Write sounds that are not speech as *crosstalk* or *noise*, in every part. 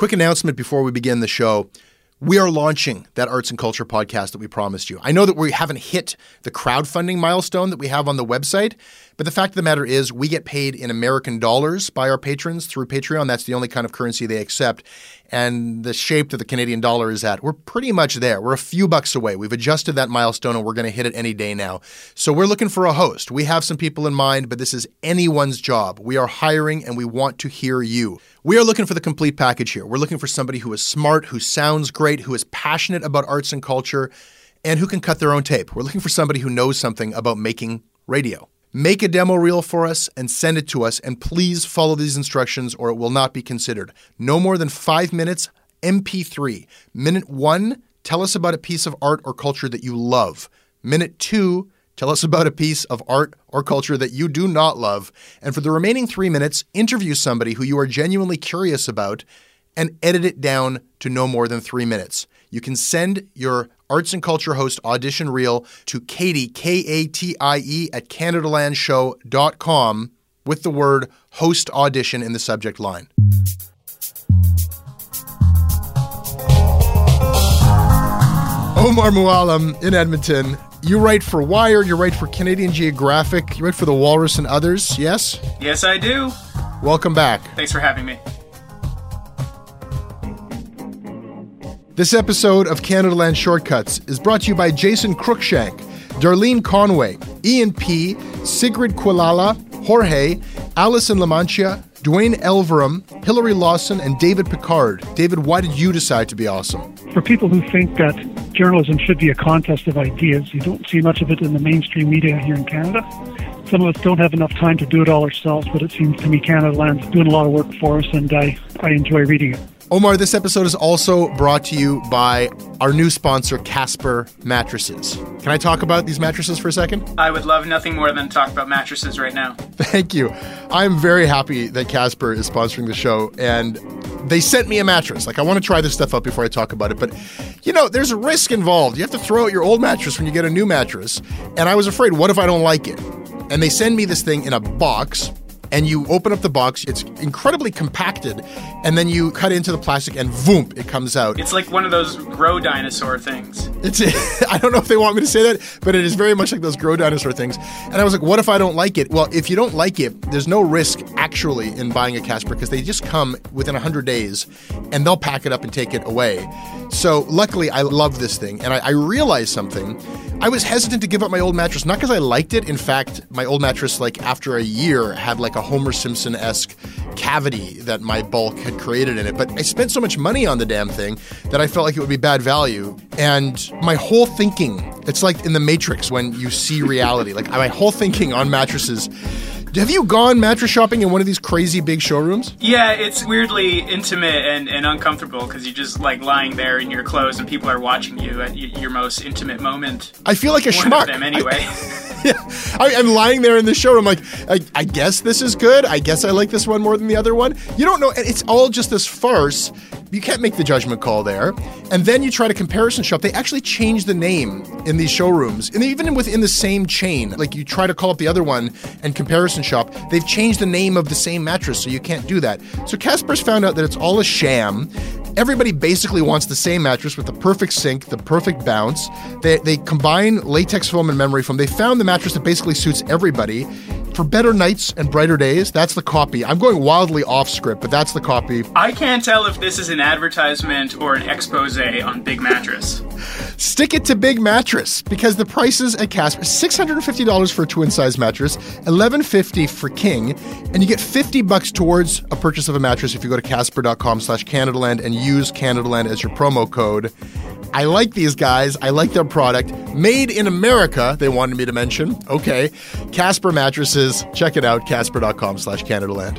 Quick announcement before we begin the show. We are launching that arts and culture podcast that we promised you. I know that we haven't hit the crowdfunding milestone that we have on the website, but the fact of the matter is we get paid in American dollars by our patrons through Patreon. That's the only kind of currency they accept. And the shape that the Canadian dollar is at, we're pretty much there. We're a few bucks away. We've adjusted that milestone and we're going to hit it any day now. So we're looking for a host. We have some people in mind, but this is anyone's job. We are hiring and we want to hear you. We are looking for the complete package here. We're looking for somebody who is smart, who sounds great, who is passionate about arts and culture, and who can cut their own tape. We're looking for somebody who knows something about making radio. Make a demo reel for us and send it to us, and please follow these instructions or it will not be considered. No more than five minutes, MP3. Minute one, tell us about a piece of art or culture that you love. Minute two, tell us about a piece of art or culture that you do not love. And for the remaining three minutes, interview somebody who you are genuinely curious about and edit it down to no more than three minutes. You can send your arts and culture host audition reel to Katie, K A T I E, at CanadaLandShow.com with the word host audition in the subject line. Omar Mouallem in Edmonton. You write for Wired, you write for Canadian Geographic, you write for The Walrus and others, yes? Yes, I do. Welcome back. Thanks for having me. This episode of Canada Land Shortcuts is brought to you by Jason Cruikshank, Darlene Conway, Ian P., Sigrid Quilala, Jorge, Alison Lamantia, Dwayne Elverum, Hillary Lawson, and David Picard. David, why did you decide to be awesome? For people who think that journalism should be a contest of ideas, you don't see much of it in the mainstream media here in Canada. Some of us don't have enough time to do it all ourselves, but it seems to me Canada Land's doing a lot of work for us, and I, I enjoy reading it. Omar, this episode is also brought to you by our new sponsor, Casper Mattresses. Can I talk about these mattresses for a second? I would love nothing more than to talk about mattresses right now. Thank you. I'm very happy that Casper is sponsoring the show, and they sent me a mattress. Like, I want to try this stuff out before I talk about it, but you know, there's a risk involved. You have to throw out your old mattress when you get a new mattress, and I was afraid, what if I don't like it? And they send me this thing in a box and you open up the box. It's incredibly compacted, and then you cut into the plastic, and voom, it comes out. It's like one of those grow dinosaur things. It's *laughs* I don't know if they want me to say that, but it is very much like those grow dinosaur things. And I was like, what if I don't like it? Well, if you don't like it, there's no risk actually in buying a Casper because they just come within 100 days and they'll pack it up and take it away. So luckily, I love this thing, and I, I realized something. I was hesitant to give up my old mattress, not because I liked it. In fact, my old mattress, like after a year, had like a Homer Simpson esque cavity that my bulk had created in it. But I spent so much money on the damn thing that I felt like it would be bad value. And my whole thinking, it's like in the Matrix when you see reality, like my whole thinking on mattresses. Have you gone mattress shopping in one of these crazy big showrooms? Yeah, it's weirdly intimate and, and uncomfortable because you're just like lying there in your clothes and people are watching you at your most intimate moment. I feel like a One schmuck. them, anyway. *laughs* yeah, I, I'm lying there in the showroom, like, I, I guess this is good. I guess I like this one more than the other one. You don't know. It's all just this farce. You can't make the judgment call there. And then you try to comparison shop. They actually change the name in these showrooms, and even within the same chain. Like you try to call up the other one and comparison shop, they've changed the name of the same mattress, so you can't do that. So Casper's found out that it's all a sham. Everybody basically wants the same mattress with the perfect sink, the perfect bounce. They, they combine latex foam and memory foam. They found the mattress that basically suits everybody for better nights and brighter days, that's the copy. I'm going wildly off script, but that's the copy. I can't tell if this is an advertisement or an expose on Big Mattress. Stick it to Big Mattress because the prices at Casper $650 for a twin size mattress, 1150 for king, and you get 50 bucks towards a purchase of a mattress if you go to casper.com slash Canadaland and use Canadaland as your promo code. I like these guys. I like their product. Made in America, they wanted me to mention. Okay. Casper mattresses. Check it out, casper.com slash Canadaland.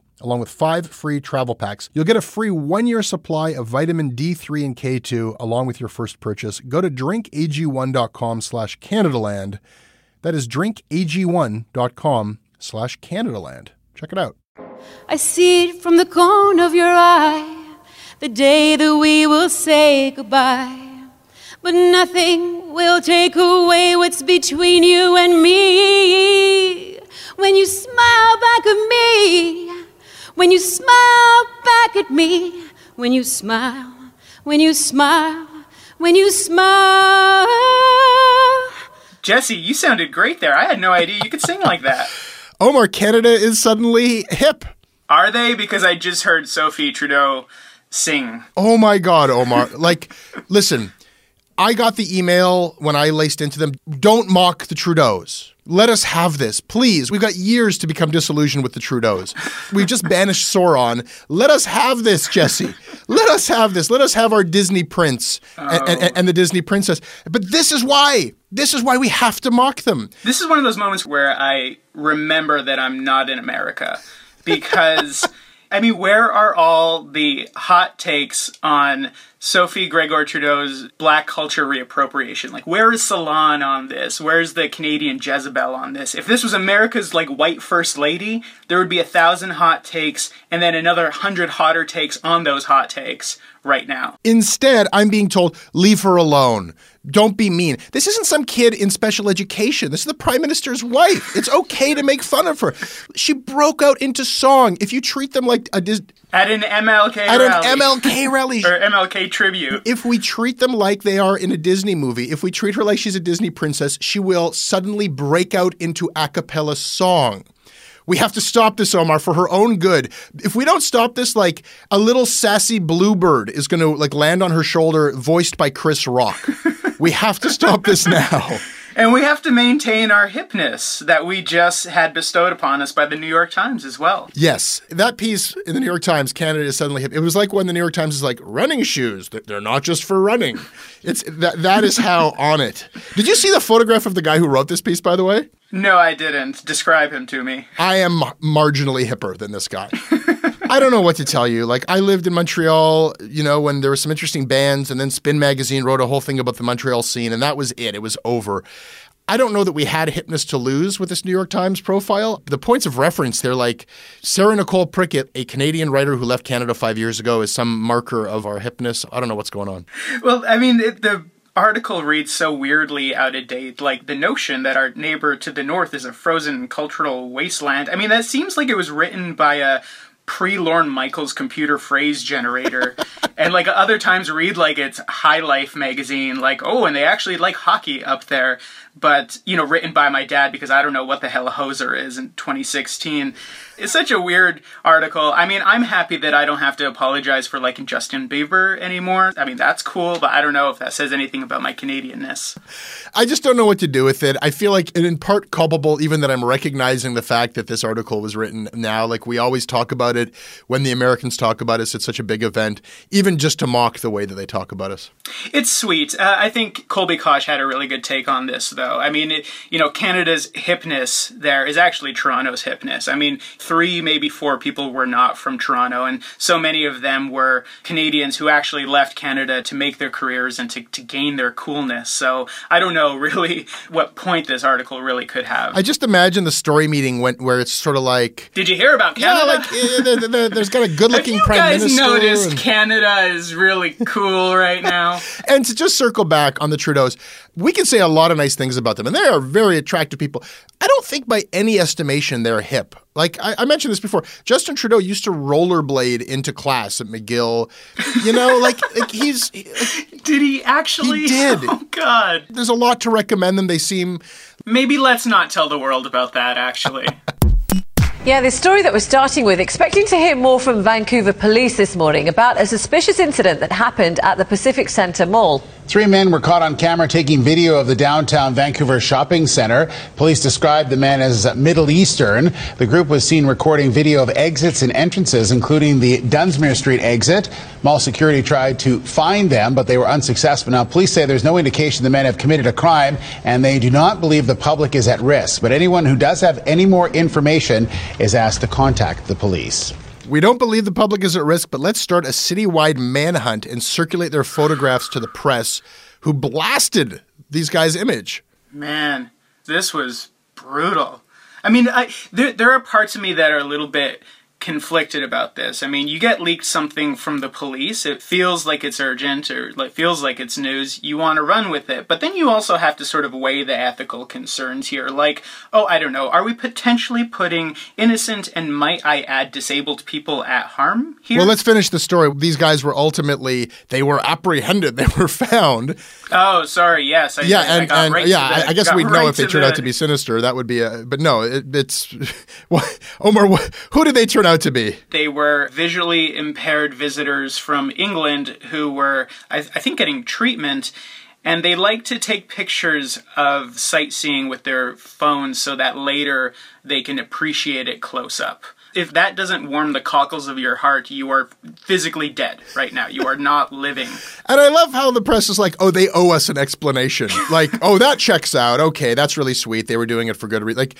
along with five free travel packs. You'll get a free one year supply of vitamin D3 and K2 along with your first purchase. Go to drinkag1.com slash Canadaland. That is drinkag1.com slash Canadaland. Check it out. I see it from the corner of your eye, the day that we will say goodbye. But nothing will take away what's between you and me. When you smile back at me, when you smile back at me, when you smile, when you smile, when you smile. Jesse, you sounded great there. I had no idea you could sing like that. Omar, Canada is suddenly hip. Are they? Because I just heard Sophie Trudeau sing. Oh my God, Omar. *laughs* like, listen, I got the email when I laced into them. Don't mock the Trudeaus. Let us have this, please. We've got years to become disillusioned with the Trudeaus. We've just banished Sauron. Let us have this, Jesse. Let us have this. Let us have our Disney prince and, and, and the Disney princess. But this is why. This is why we have to mock them. This is one of those moments where I remember that I'm not in America because. *laughs* I mean, where are all the hot takes on Sophie Grégoire Trudeau's black culture reappropriation? Like, where is Salon on this? Where's the Canadian Jezebel on this? If this was America's like white first lady, there would be a thousand hot takes and then another hundred hotter takes on those hot takes right now. Instead, I'm being told, leave her alone. Don't be mean. This isn't some kid in special education. This is the prime minister's wife. It's okay to make fun of her. She broke out into song. If you treat them like a Dis- At an MLK at rally. an MLK *laughs* rally, or MLK tribute. if we treat them like they are in a Disney movie, if we treat her like she's a Disney princess, she will suddenly break out into a cappella song. We have to stop this, Omar, for her own good. If we don't stop this, like a little sassy bluebird is going to like land on her shoulder, voiced by Chris Rock. we have to stop this now. *laughs* And we have to maintain our hipness that we just had bestowed upon us by the New York Times as well. Yes, that piece in the New York Times, Canada is suddenly hip. It was like when the New York Times is like running shoes. They're not just for running. *laughs* It's that that is how on it. Did you see the photograph of the guy who wrote this piece? By the way, No, I didn't. Describe him to me. I am marginally hipper than this guy. *laughs* I don't know what to tell you. Like I lived in Montreal, you know, when there were some interesting bands, and then Spin Magazine wrote a whole thing about the Montreal scene, and that was it. It was over. I don't know that we had hipness to lose with this New York Times profile. The points of reference, they're like Sarah Nicole Prickett, a Canadian writer who left Canada five years ago, is some marker of our hipness. I don't know what's going on. Well, I mean, it, the article reads so weirdly out of date. Like the notion that our neighbor to the north is a frozen cultural wasteland. I mean, that seems like it was written by a pre Lorne Michaels computer phrase generator. *laughs* and like other times read like it's High Life magazine, like, oh, and they actually like hockey up there. But, you know, written by my dad because I don't know what the hell a hoser is in 2016. It's such a weird article. I mean, I'm happy that I don't have to apologize for liking Justin Bieber anymore. I mean, that's cool, but I don't know if that says anything about my Canadianness. I just don't know what to do with it. I feel like, in part, culpable even that I'm recognizing the fact that this article was written now. Like, we always talk about it when the Americans talk about us. It's such a big event, even just to mock the way that they talk about us. It's sweet. Uh, I think Colby Cosh had a really good take on this, though. I mean, it, you know, Canada's hipness there is actually Toronto's hipness. I mean, three, maybe four people were not from Toronto, and so many of them were Canadians who actually left Canada to make their careers and to, to gain their coolness. So I don't know really *laughs* what point this article really could have. I just imagine the story meeting went where it's sort of like. Did you hear about Canada? Yeah, like eh, the, the, there's got a *laughs* good-looking prime guys minister. noticed and- Canada is really cool right now? *laughs* And to just circle back on the Trudeaus, we can say a lot of nice things about them, and they are very attractive people. I don't think by any estimation they're hip. Like I, I mentioned this before, Justin Trudeau used to rollerblade into class at McGill. You know, like, *laughs* like he's like, Did he actually? He did. *laughs* Oh God. there's a lot to recommend them. They seem Maybe let's not tell the world about that. Actually. *laughs* Yeah, the story that we're starting with, expecting to hear more from Vancouver police this morning about a suspicious incident that happened at the Pacific Centre Mall. Three men were caught on camera taking video of the downtown Vancouver shopping center. Police described the men as Middle Eastern. The group was seen recording video of exits and entrances, including the Dunsmuir Street exit. Mall security tried to find them, but they were unsuccessful. Now, police say there's no indication the men have committed a crime, and they do not believe the public is at risk. But anyone who does have any more information is asked to contact the police. We don't believe the public is at risk, but let's start a citywide manhunt and circulate their photographs to the press who blasted these guys' image. Man, this was brutal. I mean, I, there there are parts of me that are a little bit conflicted about this. I mean, you get leaked something from the police, it feels like it's urgent or like feels like it's news, you want to run with it. But then you also have to sort of weigh the ethical concerns here. Like, oh, I don't know, are we potentially putting innocent and might I add disabled people at harm here? Well, let's finish the story. These guys were ultimately they were apprehended. *laughs* They were found. oh, sorry. Yes. I, Yeah, I and, got and right yeah, the- I, I guess we'd know if they turned the- out to be sinister. That would be a. But no, it, it's *laughs* Omar. Who did they turn out to be? They were visually impaired visitors from England who were, I, I think, getting treatment. And they like to take pictures of sightseeing with their phones so that later they can appreciate it close up. If that doesn't warm the cockles of your heart, you are physically dead right now. You are not living. And I love how the press is like, oh, they owe us an explanation. *laughs* like, oh, that checks out. Okay, that's really sweet. They were doing it for good reason. Like,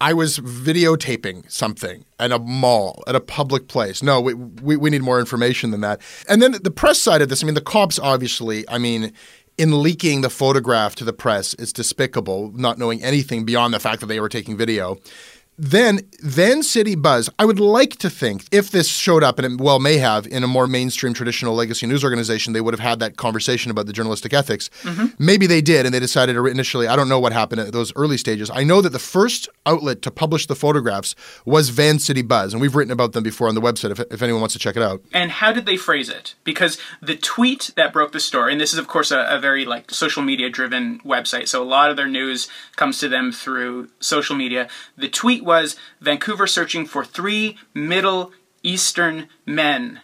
I was videotaping something at a mall, at a public place. No, we, we, we need more information than that. And then the press side of this, I mean, the cops obviously, I mean, in leaking the photograph to the press, it's despicable, not knowing anything beyond the fact that they were taking video. Then, then City Buzz. I would like to think if this showed up, and it well may have, in a more mainstream traditional legacy news organization, they would have had that conversation about the journalistic ethics. Mm-hmm. Maybe they did, and they decided to initially. I don't know what happened at those early stages. I know that the first outlet to publish the photographs was Van City Buzz, and we've written about them before on the website. If, if anyone wants to check it out. And how did they phrase it? Because the tweet that broke the story, and this is of course a, a very like social media driven website, so a lot of their news comes to them through social media. The tweet was Vancouver searching for three Middle Eastern men,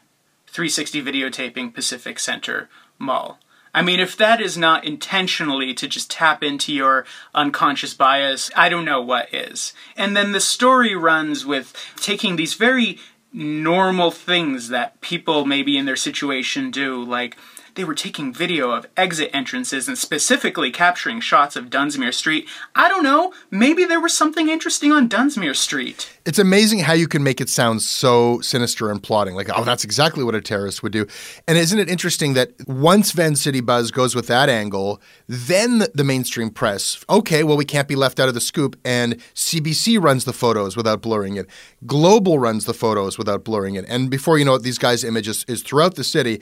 360 videotaping Pacific Center Mall. I mean, if that is not intentionally to just tap into your unconscious bias, I don't know what is. And then the story runs with taking these very normal things that people maybe in their situation do, like they were taking video of exit entrances and specifically capturing shots of Dunsmuir Street. I don't know, maybe there was something interesting on Dunsmuir Street. It's amazing how you can make it sound so sinister and plotting. Like, oh, that's exactly what a terrorist would do. And isn't it interesting that once Van City Buzz goes with that angle, then the- the mainstream press, okay, well, we can't be left out of the scoop. And CBC runs the photos without blurring it. Global runs the photos without blurring it. And before you know it, these guys' images is throughout the city.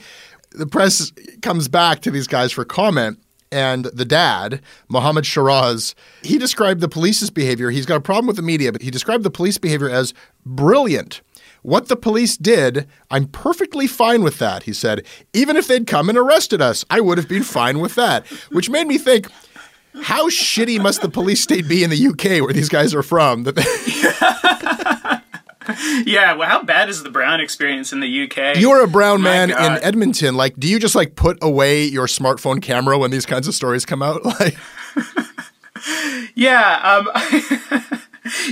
The press comes back to these guys for comment and the dad, Mohammed Shiraz, he described the police's behavior. He's got a problem with the media, but he described the police behavior as brilliant. What the police did, I'm perfectly fine with that, he said. Even if they'd come and arrested us, I would have been fine with that. Which made me think, how shitty must the police state be in the UK where these guys are from? That they- *laughs* *laughs* yeah, well, how bad is the brown experience in the UK? You're a brown My man God. in Edmonton. Like, do you just like put away your smartphone camera when these kinds of stories come out? *laughs* Like, *laughs* Yeah, um,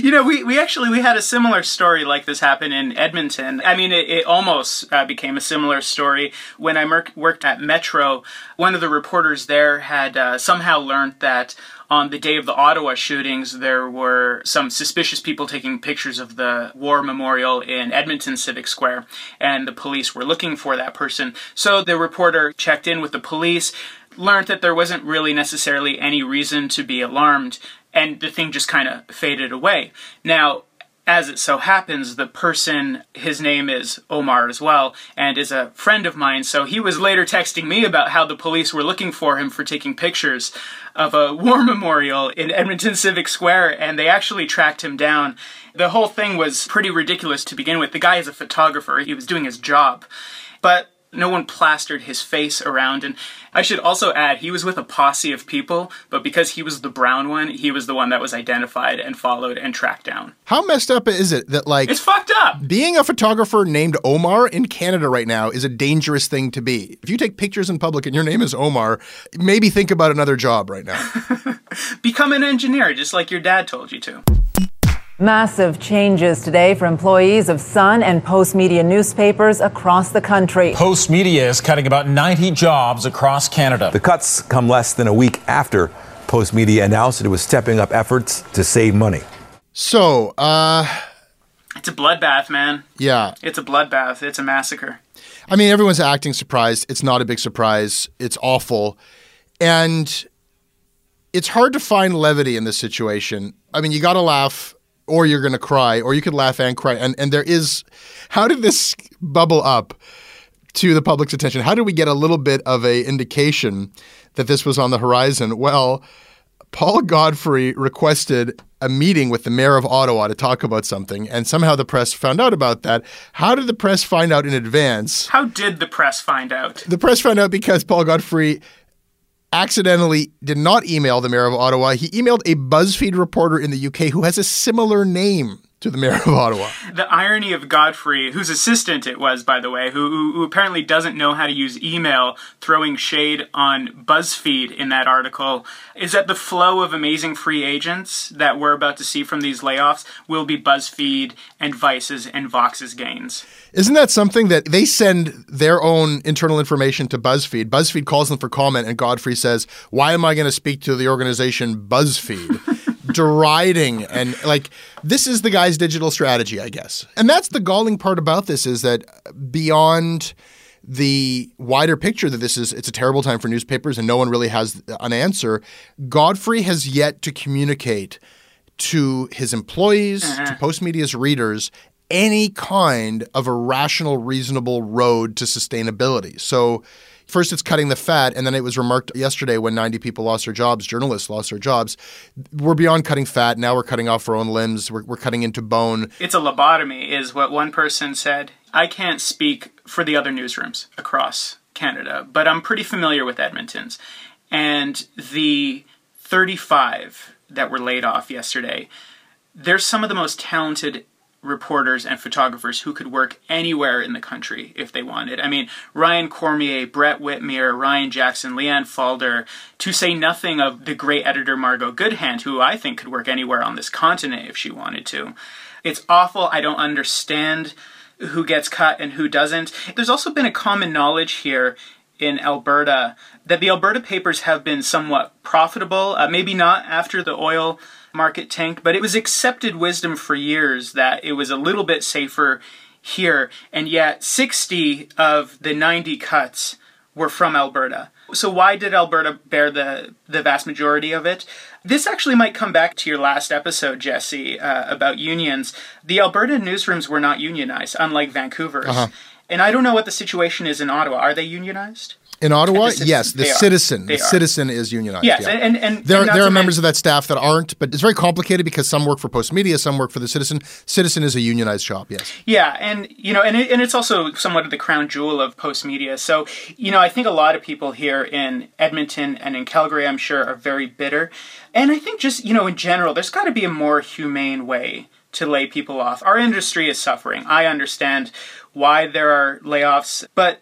you know, we, we actually we had a similar story like this happen in Edmonton. I mean, it, it almost uh, became a similar story when I mer- worked at Metro. One of the reporters there had uh, somehow learned that on the day of the Ottawa shootings, there were some suspicious people taking pictures of the war memorial in Edmonton Civic Square, and the police were looking for that person. So the reporter checked in with the police, learned that there wasn't really necessarily any reason to be alarmed, and the thing just kind of faded away. Now, as it so happens, the person, his name is Omar as well, and is a friend of mine, so he was later texting me about how the police were looking for him for taking pictures of a war memorial in Edmonton Civic Square, and they actually tracked him down. The whole thing was pretty ridiculous to begin with. The guy is a photographer, he was doing his job. But no one plastered his face around. And I should also add, he was with a posse of people, but because he was the brown one, he was the one that was identified and followed and tracked down. how messed up is it that like It's fucked up. being a photographer named Omar in Canada right now is a dangerous thing to be. If you take pictures in public and your name is Omar, maybe think about another job right now. *laughs* Become an engineer, just like your dad told you to. Massive changes today for employees of Sun and Post Media newspapers across the country. Post Media is cutting about 90 jobs across Canada. The cuts come less than a week after Post Media announced that it was stepping up efforts to save money. So, uh, It's a bloodbath, man. yeah. It's a bloodbath. It's a massacre. I mean, everyone's acting surprised. It's not a big surprise. It's awful. And it's hard to find levity in this situation. I mean, you got to laugh or you're going to cry, or you could laugh and cry. And, and there is, how did this bubble up to the public's attention? How did we get a little bit of a indication that this was on the horizon? Well, Paul Godfrey requested a meeting with the mayor of Ottawa to talk about something, and somehow the press found out about that. How did the press find out in advance? How did the press find out? The press found out because Paul Godfrey accidentally did not email the mayor of Ottawa. He emailed a BuzzFeed reporter in the UK who has a similar name to the mayor of Ottawa. The irony of Godfrey, whose assistant it was, by the way, who, who, who apparently doesn't know how to use email, throwing shade on BuzzFeed in that article, is that the flow of amazing free agents that we're about to see from these layoffs will be BuzzFeed and Vice's and Vox's gains. Isn't that something that they send their own internal information to BuzzFeed? BuzzFeed calls them for comment, and Godfrey says, Why am I going to speak to the organization BuzzFeed? *laughs* Deriding and like this is the guy's digital strategy, I guess. And that's the galling part about this is that beyond the wider picture that this is it's a terrible time for newspapers and no one really has an answer, Godfrey has yet to communicate to his employees, to uh-huh. Postmedia's readers, any kind of a rational, reasonable road to sustainability. So, first it's cutting the fat, and then it was remarked yesterday when 90 people lost their jobs, journalists lost their jobs. We're beyond cutting fat. Now we're cutting off our own limbs. We're, we're cutting into bone. It's a lobotomy, is what one person said. I can't speak for the other newsrooms across Canada, but I'm pretty familiar with Edmonton's. And the 35 that were laid off yesterday, they're some of the most talented reporters and photographers who could work anywhere in the country if they wanted. I mean, Ryan Cormier, Brent Wittmeier, Ryan Jackson, Liane Faulder, to say nothing of the great editor Margo Goodhand, who I think could work anywhere on this continent if she wanted to. It's awful. I don't understand who gets cut and who doesn't. There's also been a common knowledge here in Alberta that the Alberta papers have been somewhat profitable, uh, maybe not after the oil market tanked, but it was accepted wisdom for years that it was a little bit safer here, and yet 60 of the 90 cuts were from Alberta. So why did Alberta bear the the vast majority of it? This actually might come back to your last episode, Jesse, uh, about unions. The Alberta newsrooms were not unionized, unlike Vancouver's. Uh-huh. And I don't know what the situation is in Ottawa. Are they unionized? In Ottawa, The yes, the citizen, the citizen is unionized. Yes, yeah. and- and- there, and there are members of that staff that aren't, but it's very complicated because some work for Post Media, some work for the Citizen. Citizen is a unionized shop. Yes. Yeah, and you know, and it, and it's also somewhat of the crown jewel of post media. So, you know, I think a lot of people here in Edmonton and in Calgary, I'm sure, are very bitter. And I think just you know, in general, there's got to be a more humane way to lay people off. Our industry is suffering. I understand why there are layoffs, but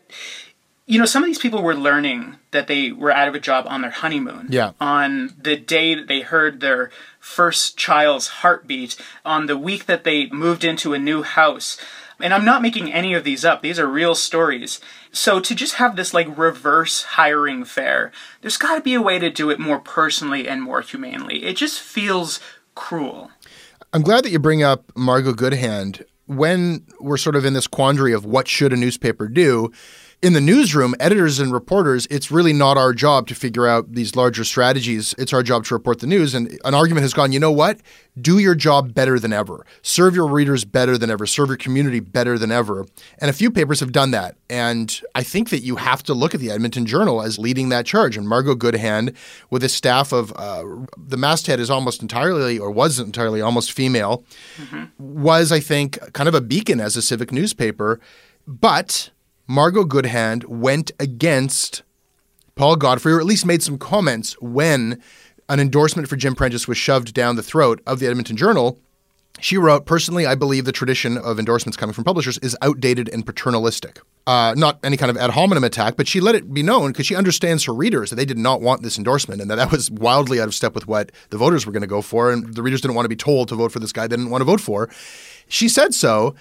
you know, some of these people were learning that they were out of a job on their honeymoon. Yeah. On the day that they heard their first child's heartbeat, on the week that they moved into a new house. And I'm not making any of these up. These are real stories. So to just have this like reverse hiring fair, there's got to be a way to do it more personally and more humanely. It just feels cruel. I'm glad that you bring up Margo Goodhand. When we're sort of in this quandary of what should a newspaper do, in the newsroom, editors and reporters, it's really not our job to figure out these larger strategies. It's our job to report the news. And an argument has gone, you know what? Do your job better than ever. Serve your readers better than ever. Serve your community better than ever. And a few papers have done that. And I think that you have to look at the Edmonton Journal as leading that charge. And Margo Goodhand, with a staff of uh, the masthead is almost entirely, or was entirely almost female, mm-hmm. was, I think, kind of a beacon as a civic newspaper. But Margo Goodhand went against Paul Godfrey, or at least made some comments when an endorsement for Jim Prentice was shoved down the throat of the Edmonton Journal. She wrote, Personally, I believe the tradition of endorsements coming from publishers is outdated and paternalistic. Uh, not any kind of ad hominem attack, but she let it be known because she understands her readers that they did not want this endorsement and that that was wildly out of step with what the voters were going to go for. And the readers didn't want to be told to vote for this guy they didn't want to vote for. She said so.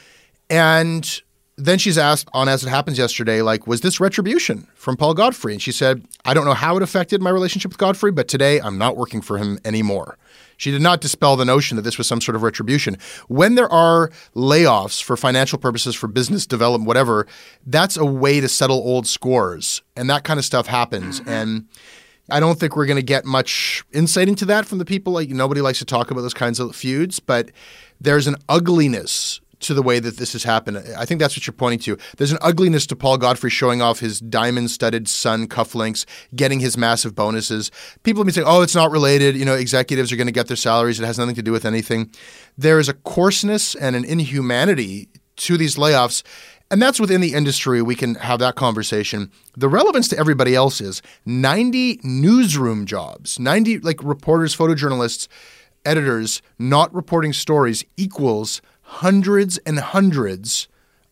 And then she's asked on As It Happens yesterday, like, was this retribution from Paul Godfrey? And she said, I don't know how it affected my relationship with Godfrey, but today I'm not working for him anymore. She did not dispel the notion that this was some sort of retribution. When there are layoffs for financial purposes, for business development, whatever, that's a way to settle old scores. And that kind of stuff happens. Mm-hmm. And I don't think we're going to get much insight into that from the people. Like nobody likes to talk about those kinds of feuds, but there's an ugliness to the way that this has happened. I think that's what you're pointing to. There's an ugliness to Paul Godfrey showing off his diamond studded sun cufflinks, getting his massive bonuses. People have been saying, oh, it's not related. You know, executives are going to get their salaries. It has nothing to do with anything. There is a coarseness and an inhumanity to these layoffs. And that's within the industry. We can have that conversation. The relevance to everybody else is 90 newsroom jobs, 90 like reporters, photojournalists, editors not reporting stories equals hundreds and hundreds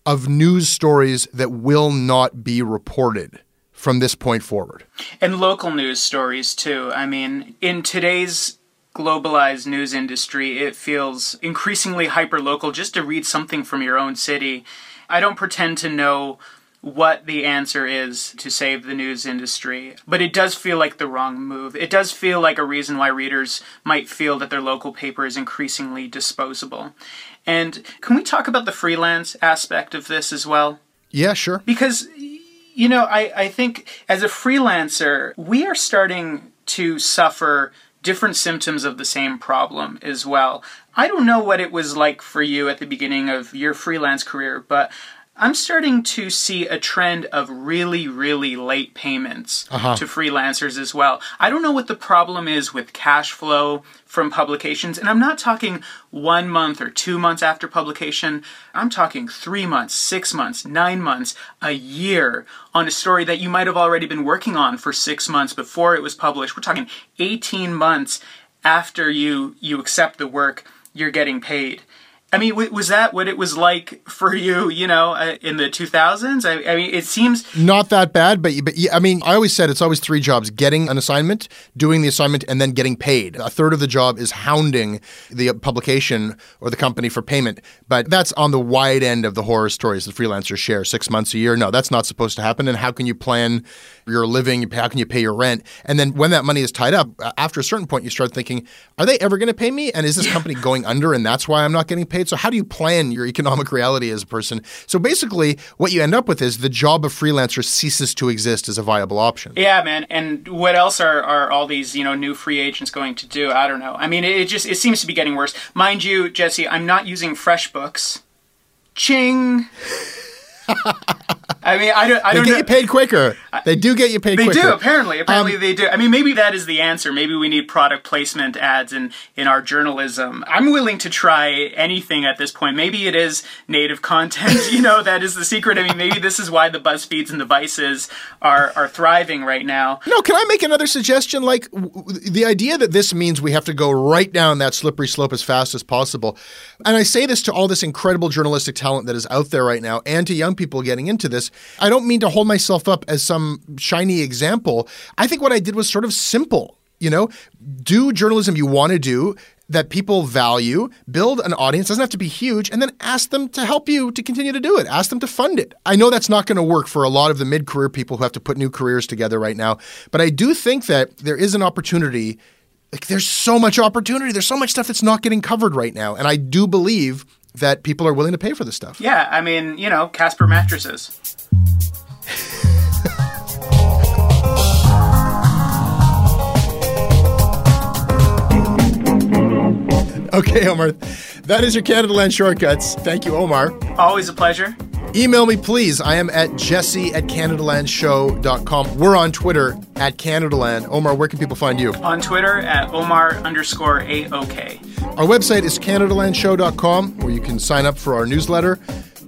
of news stories that will not be reported from this point forward. And local news stories, too. I mean, in today's globalized news industry, it feels increasingly hyper local just to read something from your own city. I don't pretend to know what the answer is to save the news industry, but it does feel like the wrong move. It does feel like a reason why readers might feel that their local paper is increasingly disposable. And can we talk about the freelance aspect of this as well? Yeah, sure. Because, you know, I, I think as a freelancer, we are starting to suffer different symptoms of the same problem as well. I don't know what it was like for you at the beginning of your freelance career, but I'm starting to see a trend of really, really late payments uh-huh. to freelancers as well. I don't know what the problem is with cash flow from publications, and I'm not talking one month or two months after publication. I'm talking three months, six months, nine months, a year on a story that you might have already been working on for six months before it was published. We're talking 18 months after you you accept the work, you're getting paid. I mean, was that what it was like for you? You know, uh, in the 2000s. I, I, mean, it seems not that bad, but but I mean, I always said it's always three jobs: getting an assignment, doing the assignment, and then getting paid. A third of the job is hounding the publication or the company for payment. But that's on the wide end of the horror stories that freelancers share: six months a year. No, that's not supposed to happen. And how can you plan your living? How can you pay your rent? And then when that money is tied up, after a certain point, you start thinking, are they ever going to pay me? And is this company going under? And that's why I'm not getting paid. So how do you plan your economic reality as a person? So basically, what you end up with is the job of freelancer ceases to exist as a viable option. Yeah, man. And what else are, are all these you know new free agents going to do? I don't know. I mean, it just it seems to be getting worse. Mind you, Jesse, I'm not using FreshBooks. Ching. I mean, I don't. I they don't get know. you paid quicker. They do get you paid They quicker. do apparently. Apparently Um, they do. I mean, maybe that is the answer. Maybe we need product placement ads in in our journalism. I'm willing to try anything at this point. Maybe it is native content. *laughs* you know, that is the secret. I mean, maybe this is why the Buzzfeeds and the Vices are are thriving right now. No, can I make another suggestion? Like w- the idea that this means we have to go right down that slippery slope as fast as possible. And I say this to all this incredible journalistic talent that is out there right now and to young people getting into this. I don't mean to hold myself up as some shiny example. I think what I did was sort of simple. You know, do journalism you want to do that people value, build an audience, doesn't have to be huge, and then ask them to help you to continue to do it. Ask them to fund it. I know that's not going to work for a lot of the mid career people who have to put new careers together right now, but I do think that there is an opportunity. Like, there's so much opportunity. There's so much stuff that's not getting covered right now. And I do believe that people are willing to pay for this stuff. Yeah, I mean, you know, Casper mattresses. *laughs* Okay, Omar. That is your Canada Land Shortcuts. Thank you, Omar. Always a pleasure. Email me, please. I am at jesse at CanadaLandShow.com. We're on Twitter at CanadaLand. Omar, where can people find you? On Twitter at Omar underscore AOK. Our website is CanadaLandShow.com, where you can sign up for our newsletter.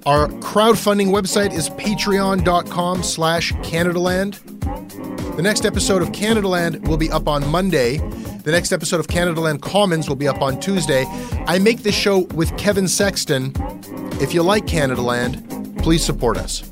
Our crowdfunding website is patreon.com slash CanadaLand. The next episode of CanadaLand will be up on Monday. The next episode of CanadaLand Commons will be up on Tuesday. I make this show with Kevin Sexton. If you like CanadaLand, please support us.